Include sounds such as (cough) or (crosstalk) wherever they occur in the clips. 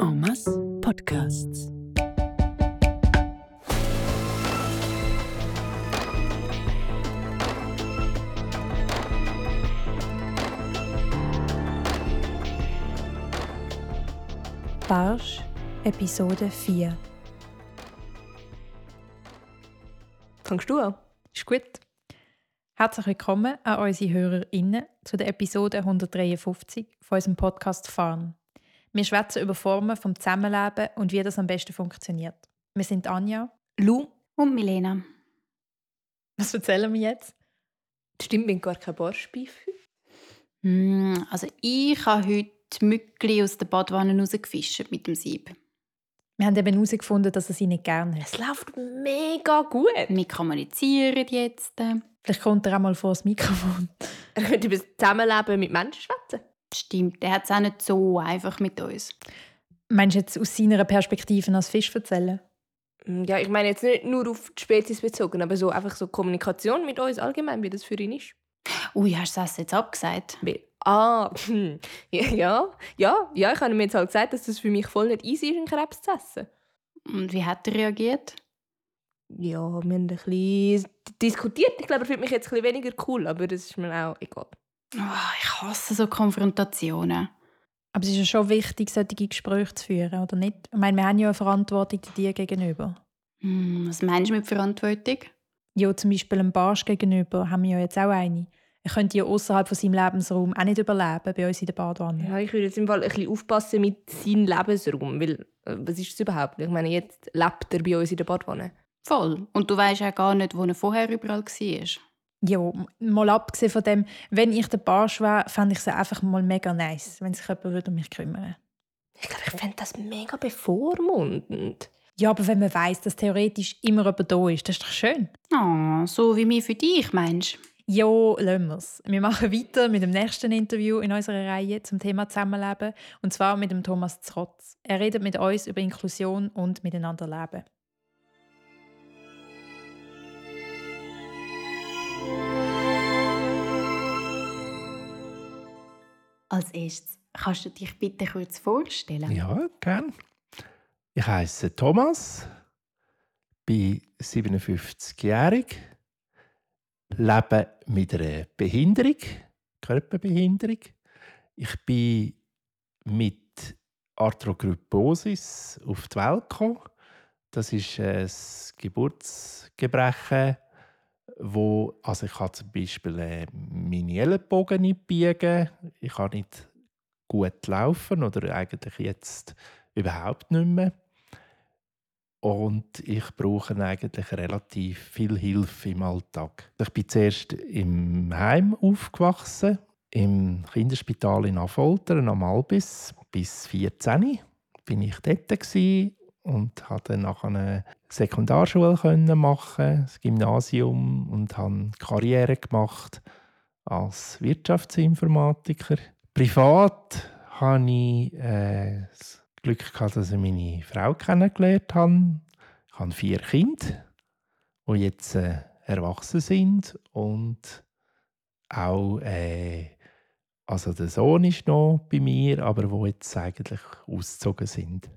En masse Podcasts. Barsch, Episode 4. Fangst du an? Ist gut. Herzlich willkommen an unsere HörerInnen zu der Episode 153 von unserem Podcast Farn. Wir schwätzen über Formen vom Zusammenleben und wie das am besten funktioniert. Wir sind Anja. Lu? Und Milena. Was erzählen wir jetzt? Stimmt, bin gar kein Barschbeif. Mm, also ich habe heute Mückli aus der Badwanne rausgefischt mit dem Sieb. Wir haben eben herausgefunden, dass er sie nicht gerne hat. Es läuft mega gut. Wir kommunizieren jetzt. Vielleicht kommt er auch mal vor das Mikrofon. Er könnte über das Zusammenleben mit Menschen schwätzen. Stimmt, der hat es auch nicht so einfach mit uns. Meinst du jetzt aus seiner Perspektive als Fisch erzählen? Ja, ich meine jetzt nicht nur auf die Spezies bezogen, aber so einfach so Kommunikation mit uns allgemein, wie das für ihn ist. Ui, hast du das jetzt abgesagt? Weil, ah, (laughs) hm, ja, ja, ja, ich habe ihm jetzt halt gesagt, dass das für mich voll nicht easy ist, einen Krebs zu essen. Und wie hat er reagiert? Ja, wir haben ein bisschen diskutiert. Ich glaube, er findet mich jetzt ein bisschen weniger cool, aber das ist mir auch egal. Oh, ich hasse so Konfrontationen. Aber es ist ja schon wichtig, solche Gespräche zu führen, oder nicht? Ich meine, wir haben ja eine Verantwortung dir gegenüber. Hm, was meinst du mit Verantwortung? Ja, zum Beispiel einem Barsch gegenüber haben wir ja jetzt auch eine. Er könnte ja außerhalb von seinem Lebensraum auch nicht überleben bei uns in der Badwanne. Ja, ich würde jetzt im Fall ein bisschen aufpassen mit seinem Lebensraum, weil äh, was ist das überhaupt? Ich meine, jetzt lebt er bei uns in der Badwanne. Voll. Und du weißt auch gar nicht, wo er vorher überall war. Ja, mal abgesehen von dem, wenn ich der Barsch wäre, fände ich es einfach mal mega nice, wenn sich jemand würde um mich kümmern Ich glaube, ich fände das mega bevormundend. Ja, aber wenn man weiß, dass theoretisch immer jemand da ist, das ist doch schön. Ah, so wie mir für dich, meinst du? Ja, lassen wir's. Wir machen weiter mit dem nächsten Interview in unserer Reihe zum Thema Zusammenleben, und zwar mit dem Thomas Zrotz. Er redet mit uns über Inklusion und miteinander Als erstes, kannst du dich bitte kurz vorstellen? Ja, gern. Ich heiße Thomas, bin 57-jährig, lebe mit einer Behinderung, Körperbehinderung. Ich bin mit Arthrogryposis auf die Welt gekommen. Das ist ein Geburtsgebrechen, wo, also ich kann zum Beispiel äh, meine Ellenbogen nicht biegen, ich kann nicht gut laufen oder eigentlich jetzt überhaupt nicht mehr. Und ich brauche eigentlich relativ viel Hilfe im Alltag. Ich bin zuerst im Heim aufgewachsen, im Kinderspital in Affoltern am Albis. Bis 14 bin ich dort und konnte dann eine Sekundarschule machen, das Gymnasium und habe Karriere gemacht als Wirtschaftsinformatiker. Privat hatte ich äh, das Glück gehabt, dass ich meine Frau kennengelernt habe. Ich habe vier Kinder, die jetzt äh, erwachsen sind und auch äh, also der Sohn ist noch bei mir, aber wo jetzt eigentlich ausgezogen sind.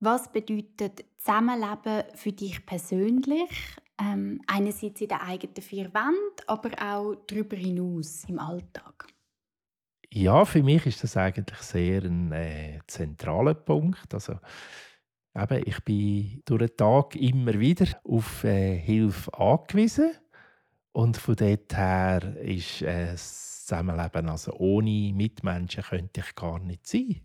Was bedeutet Zusammenleben für dich persönlich? Ähm, einerseits in den eigenen vier Wänden, aber auch darüber hinaus im Alltag. Ja, für mich ist das eigentlich sehr ein äh, zentraler Punkt. Also, eben, ich bin durch den Tag immer wieder auf äh, Hilfe angewiesen. Und von dort her ist äh, das Zusammenleben, also ohne Mitmenschen könnte ich gar nicht sein.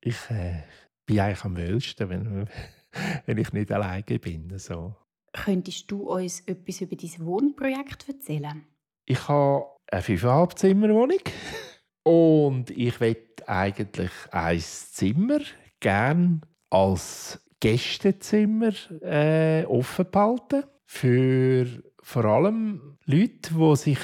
Ich äh, bin eigentlich am wohlsten, wenn, (laughs) wenn ich nicht alleine bin. So. Könntest du uns etwas über dein Wohnprojekt erzählen? Ich habe eine 5,5 Zimmerwohnung (laughs) und ich will eigentlich ein Zimmer gern als Gästezimmer äh, offen behalten für vor allem Leute, die sich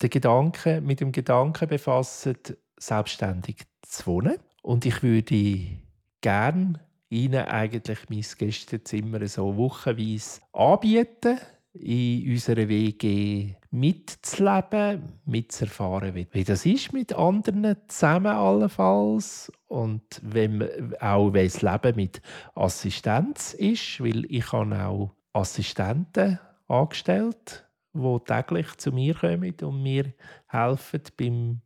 den Gedanken, mit dem Gedanken befassen, selbstständig zu wohnen. Und ich würde gerne ihnen eigentlich mein Gästezimmer so wochenweise anbieten, in unserer WG mitzuleben, mitzuerfahren, wie, das ist mit anderen zusammen allenfalls und wenn auch wie das Leben mit Assistenz ist, weil ich habe auch Assistenten angestellt, die täglich zu mir kommen und mir helfen beim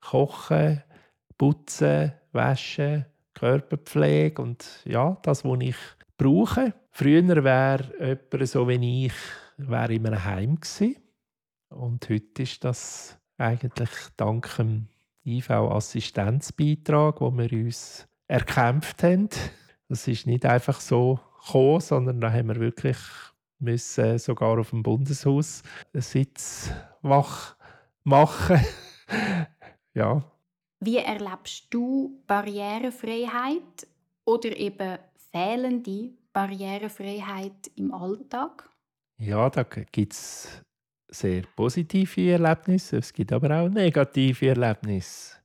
Kochen, Putzen, Waschen, Körperpflege und ja, das, was ich brauche. Früher wäre jemand so wie ich wäre in einem Heim gewesen. Und heute ist das eigentlich dank dem IV-Assistenzbeitrag, wo wir uns erkämpft haben. Das ist nicht einfach so gekommen, sondern da haben wir wirklich müssen sogar auf dem Bundeshaus einen Sitz wach machen. (laughs) ja. Wie erlebst du Barrierefreiheit oder eben fehlende Barrierefreiheit im Alltag? Ja, da gibt es sehr positive Erlebnisse, es gibt aber auch negative Erlebnisse.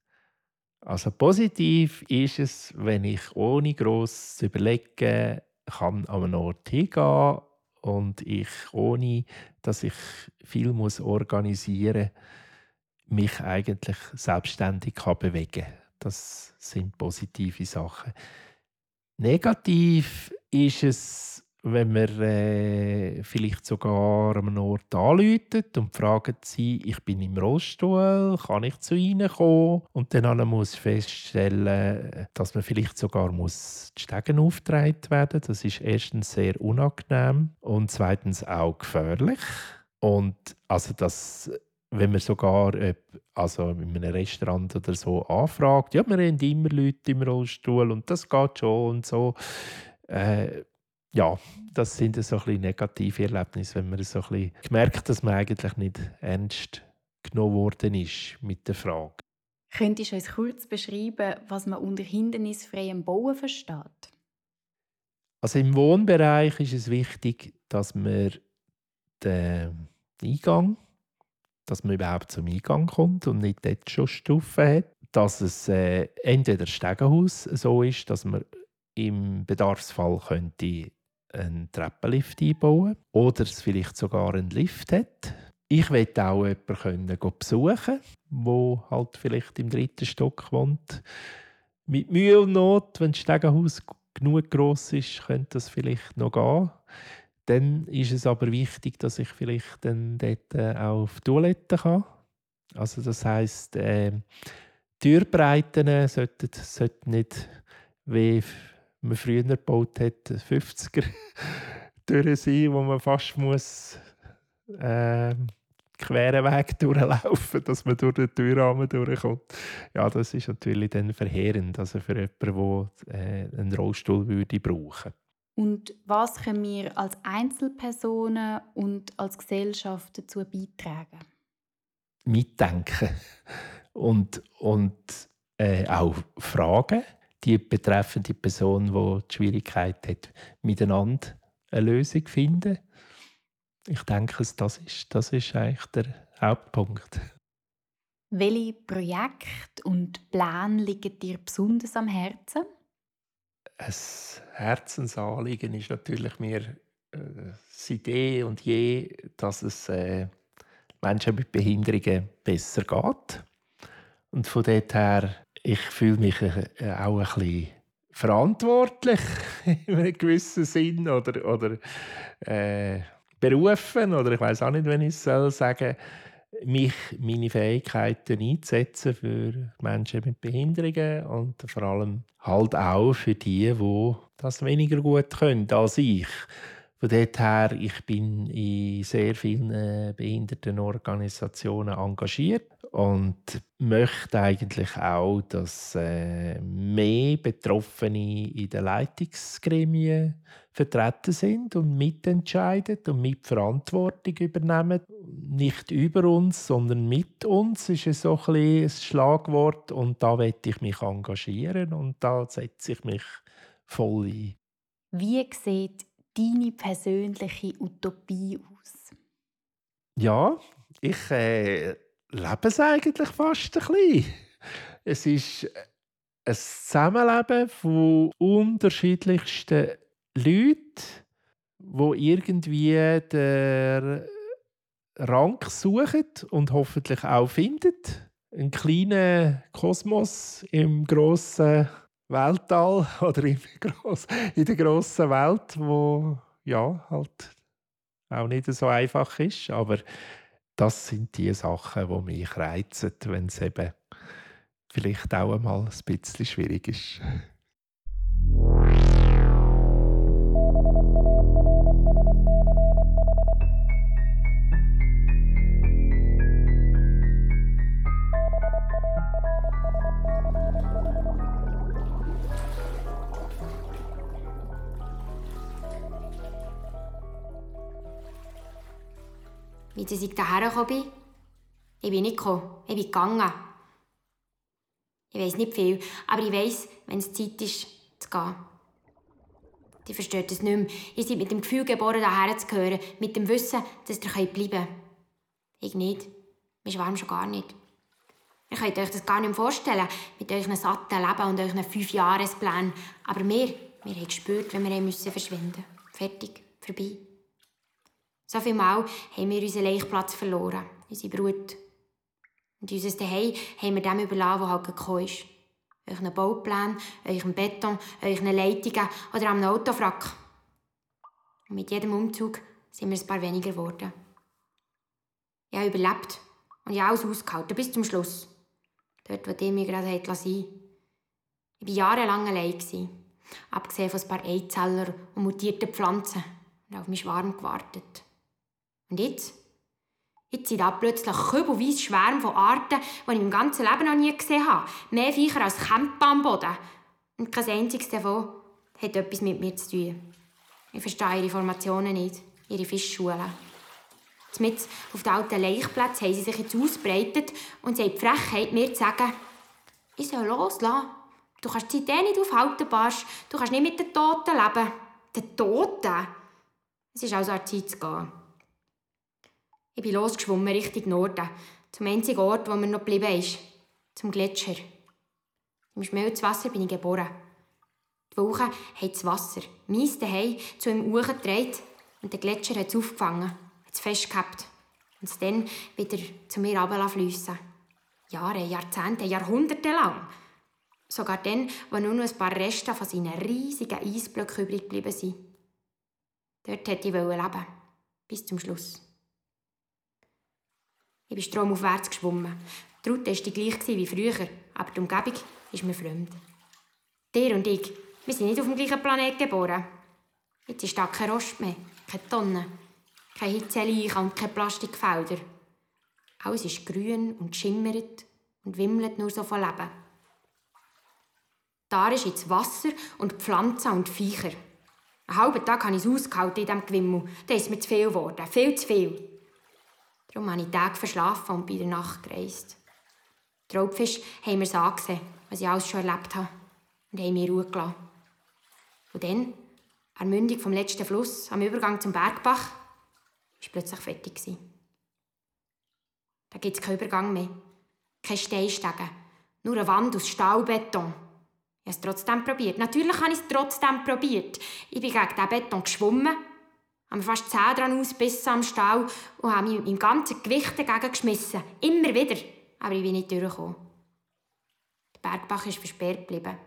Also positiv ist es, wenn ich ohne gross zu überlegen kann an einen Ort hingehen und ich ohne, dass ich viel muss organisieren muss, mich eigentlich selbstständig kann bewegen Das sind positive Sachen. Negativ ist es, wenn man äh, vielleicht sogar einem Ort anläutet und fragt sie, ich bin im Rollstuhl, kann ich zu ihnen kommen? Und dann muss feststellen, dass man vielleicht sogar muss die Stegen aufgetragen werden. Das ist erstens sehr unangenehm und zweitens auch gefährlich. Und also das wenn man sogar also in einem Restaurant oder so anfragt, ja, wir haben immer Leute im Rollstuhl und das geht schon und so. Äh, ja, das sind so ein bisschen negative Erlebnisse, wenn man so ein bisschen gemerkt, dass man eigentlich nicht ernst genommen worden ist mit der Frage. Könntest du uns kurz beschreiben, was man unter hindernisfreiem Bauen versteht? Also im Wohnbereich ist es wichtig, dass man den Eingang dass man überhaupt zum Eingang kommt und nicht dort schon Stufen hat. Dass es äh, entweder Stegenhaus so ist, dass man im Bedarfsfall könnte einen Treppenlift einbauen oder es vielleicht sogar einen Lift hat. Ich möchte auch jemanden besuchen der halt vielleicht im dritten Stock wohnt. Mit Mühe und Not, wenn das Stegenhaus genug groß ist, könnte das vielleicht noch gehen. Dann ist es aber wichtig, dass ich vielleicht dann dort äh, auch auf die Toilette kann. Also das heisst, äh, Türbreiten sollten, sollten nicht, wie man früher gebaut hat, 50er (laughs) Türen sein, wo man fast muss äh, queren Weg durchlaufen, dass man durch den Türrahmen durchkommt. Ja, das ist natürlich dann verheerend, also für jemanden, der äh, einen Rollstuhl würde brauchen und was können wir als Einzelpersonen und als Gesellschaft dazu beitragen? Mitdenken und, und äh, auch Fragen, die betreffende Person, die die Schwierigkeit hat, miteinander eine Lösung finden. Ich denke, das ist, das ist eigentlich der Hauptpunkt. Welche Projekte und Pläne liegen dir besonders am Herzen? Ein Herzensanliegen ist natürlich mir äh, seit eh und je, dass es äh, Menschen mit Behinderungen besser geht. Und von dort her, ich fühle mich äh, auch ein bisschen verantwortlich (laughs) in einem gewissen Sinn oder, oder äh, berufen oder ich weiß auch nicht, wenn ich es soll sagen mich, meine Fähigkeiten einzusetzen für Menschen mit Behinderungen und vor allem halt auch für die, die das weniger gut können als ich. Von dort her, ich bin in sehr vielen Behindertenorganisationen engagiert und möchte eigentlich auch, dass äh, mehr Betroffene in den Leitungsgremien vertreten sind und mitentscheiden und mit Verantwortung übernehmen. Nicht über uns, sondern mit uns ist es so ein, ein Schlagwort und da werde ich mich engagieren und da setze ich mich voll ein. Wie sieht deine persönliche Utopie aus? Ja, ich äh, lebe es eigentlich fast ein bisschen. Es ist ein Zusammenleben von unterschiedlichsten Leuten, wo irgendwie der Rang sucht und hoffentlich auch findet. Ein kleiner Kosmos im grossen Weltall (laughs) oder in der grossen Welt, wo ja halt auch nicht so einfach ist, aber das sind die Sachen, die mich reizen, wenn es eben vielleicht auch einmal ein bisschen schwierig ist. Wie ich daher gekommen bin? Ich bin nicht gekommen, ich bin gegangen. Ich weiß nicht viel, aber ich weiß, wenn es Zeit ist, zu gehen. Die versteht es nicht mehr. Ihr seid mit dem Gefühl geboren, daher zu gehören, mit dem Wissen, dass ihr bleiben könnt. Ich nicht. Mir schwärmt schon gar nicht. Ihr könnt euch das gar nicht vorstellen, mit euren satten Leben und euren fünf Jahresplänen. Aber wir, wir haben gespürt, wenn wir müssen verschwinden Fertig, vorbei. So viel Mal haben wir unseren Leichplatz verloren, unsere Brut. Und unser Zuhause haben wir dem überlassen, der halt gekommen ist. Euren Bauplan, eurem Beton, euren Leitungen oder am Autofrack. Und mit jedem Umzug sind wir ein paar weniger geworden. Ich habe überlebt und ich habe alles ausgehalten, bis zum Schluss. Dort, wo ihr mich gerade sein lassen. Ich war jahrelang allein. Abgesehen von ein paar Eizellern und mutierten Pflanzen. Und auf mich warm gewartet. Und jetzt? Jetzt sind da plötzlich kübelweise Schwärme von Arten, die ich im ganzen Leben noch nie gesehen habe. Mehr Viecher als Kämpfe am Boden. Und kein einziges davon hat etwas mit mir zu tun. Ich verstehe ihre Formationen nicht, ihre Fischschulen. Mit auf den alten Laichplätzen haben sie sich jetzt ausbreitet und sie haben die Frechheit, mir zu sagen, ich soll loslassen. Du kannst die Zeit eh nicht aufhalten, Barsch. Du kannst nicht mit den Toten leben. Den Toten? Es ist also an Zeit zu gehen. Ich bin losgeschwommen Richtung Norden, zum einzigen Ort, wo mir noch geblieben ist, zum Gletscher. Im Schmelzwasser bin ich geboren. Die Woche hat das Wasser, mein Zuhause, zu ihm hochgetragen und der Gletscher hat es aufgefangen, hat es festgehabt und es dann wieder zu mir runterfliessen. Jahre, Jahrzehnte, Jahrhunderte lang. Sogar dann, wo nur noch ein paar Reste von seinen riesigen Eisblöcken übrig geblieben sind. Dort hätte ich leben Bis zum Schluss. Ich bin stromaufwärts geschwommen. Die Route war die gleiche wie früher, aber die Umgebung ist mir fremd. Der und ich, wir sind nicht auf dem gleichen Planeten geboren. Jetzt ist da kein Rost mehr, keine Tonne, kein Hitzeleichen und keine Plastikfelder. Alles ist grün und schimmert und wimmelt nur so von Leben. Da ist jetzt Wasser und Pflanzen und Viecher. Einen halben Tag habe ich es ausgehalten in diesem Gewimmel. Da ist mir zu viel geworden. Viel zu viel. Darum habe ich Tage verschlafen und bei der Nacht gereist. Die Raubfische haben mir es angesehen, was ich alles schon erlebt habe, und haben mir Ruhe gelassen. Und dann, an der Mündung vom letzten Fluss, am Übergang zum Bergbach, war plötzlich fertig. Da gibt es keinen Übergang mehr, keine Steinstege, nur eine Wand aus Stahlbeton. Ich habe es trotzdem probiert. Natürlich habe ich es trotzdem probiert. Ich bin gegen diesen Beton geschwommen habe mir fast Zähne dran ausgebissen am Stall und habe mich meinem ganzen Gewicht dagegen geschmissen. Immer wieder. Aber ich bin nicht durchgekommen. Der Bergbach ist versperrt geblieben.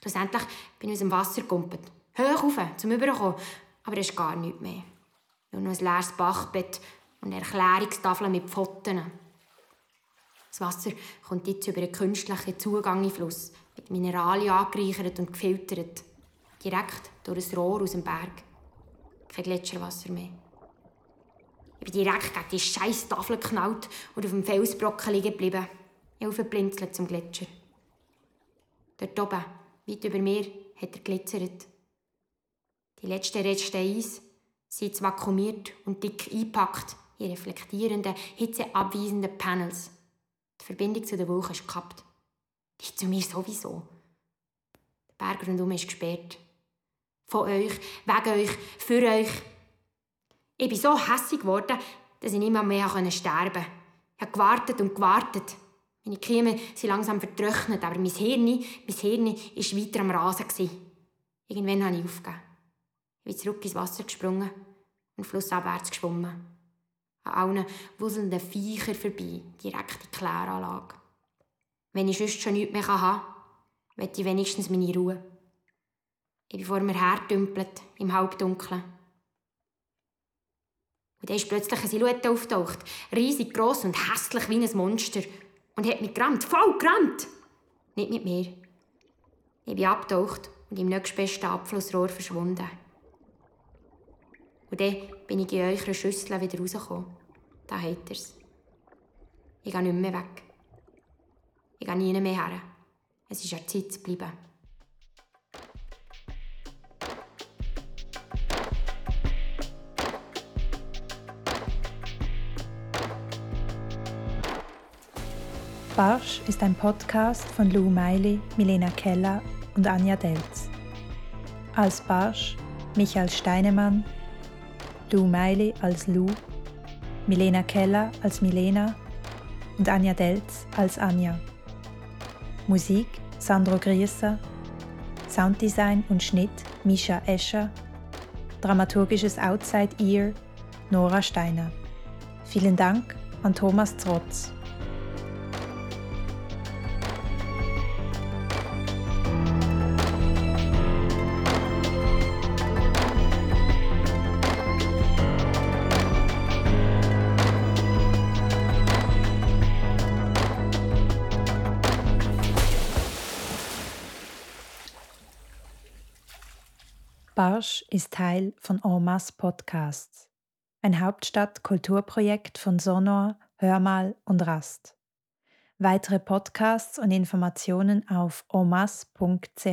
Schlussendlich bin ich aus dem Wasser gegumpelt. Hoch rauf, zum Überkommen. Aber es ist gar nichts mehr. Nur noch ein leeres Bachbett und eine Erklärungstafel mit Pfoten. Das Wasser kommt jetzt über einen künstlichen Zugang in Fluss, mit Mineralien angereichert und gefiltert. Direkt durch ein Rohr aus dem Berg kein Gletscherwasser mehr. Ich bin direkt gegen die scheiß Tafel geknallt und auf dem Felsbrocken liegen geblieben. Ich aufgeblinzelt zum Gletscher. Dort oben, weit über mir, hat er glitzert. Die letzten Reste Eis sind vakuumiert und dick eingepackt in reflektierenden, hitzeabweisenden Panels. Die Verbindung zu der Wolke ist gekappt. Die zu mir sowieso. Der Berg rundum ist gesperrt. Von euch, wegen euch, für euch. Ich bin so hässig geworden, dass ich nicht mehr, sterben konnte. Ich habe gewartet und gewartet. Meine Kiemen sind langsam vertrocknet, aber mein Hirn, mein Hirn war weiter am Rasen. Irgendwann habe ich aufgegeben. Ich bin zurück ins Wasser gesprungen und flussabwärts geschwommen. An allen wuselnden Viechern vorbei, direkt in die Kläranlage. Wenn ich sonst schon nichts mehr haben kann, will ich wenigstens meine Ruhe. Ich bin vor mir herdümpelt, im Halbdunkeln. Und dann ist plötzlich eine Silhouette auftaucht, riesig gross und hässlich wie ein Monster, und hat mich gerammt, voll gerammt! Nicht mit mir. Ich bin abgetaucht und im nächstbesten Abflussrohr verschwunden. Und dann bin ich in eurer Schüssel wieder rausgekommen. Da habt ihr's. Ich gehe nicht mehr weg. Ich gehe nie mehr her. Es ist an Zeit zu bleiben. Barsch ist ein Podcast von Lou Meili, Milena Keller und Anja Delz. Als Barsch Michael Steinemann, Lou Meili als Lou, Milena Keller als Milena und Anja Delz als Anja. Musik Sandro Grieser, Sounddesign und Schnitt Misha Escher, dramaturgisches Outside Ear Nora Steiner. Vielen Dank an Thomas Trotz. Barsch ist Teil von Ormas Podcasts, ein Hauptstadt-Kulturprojekt von Sonor, Hörmal und Rast. Weitere Podcasts und Informationen auf omas.ch.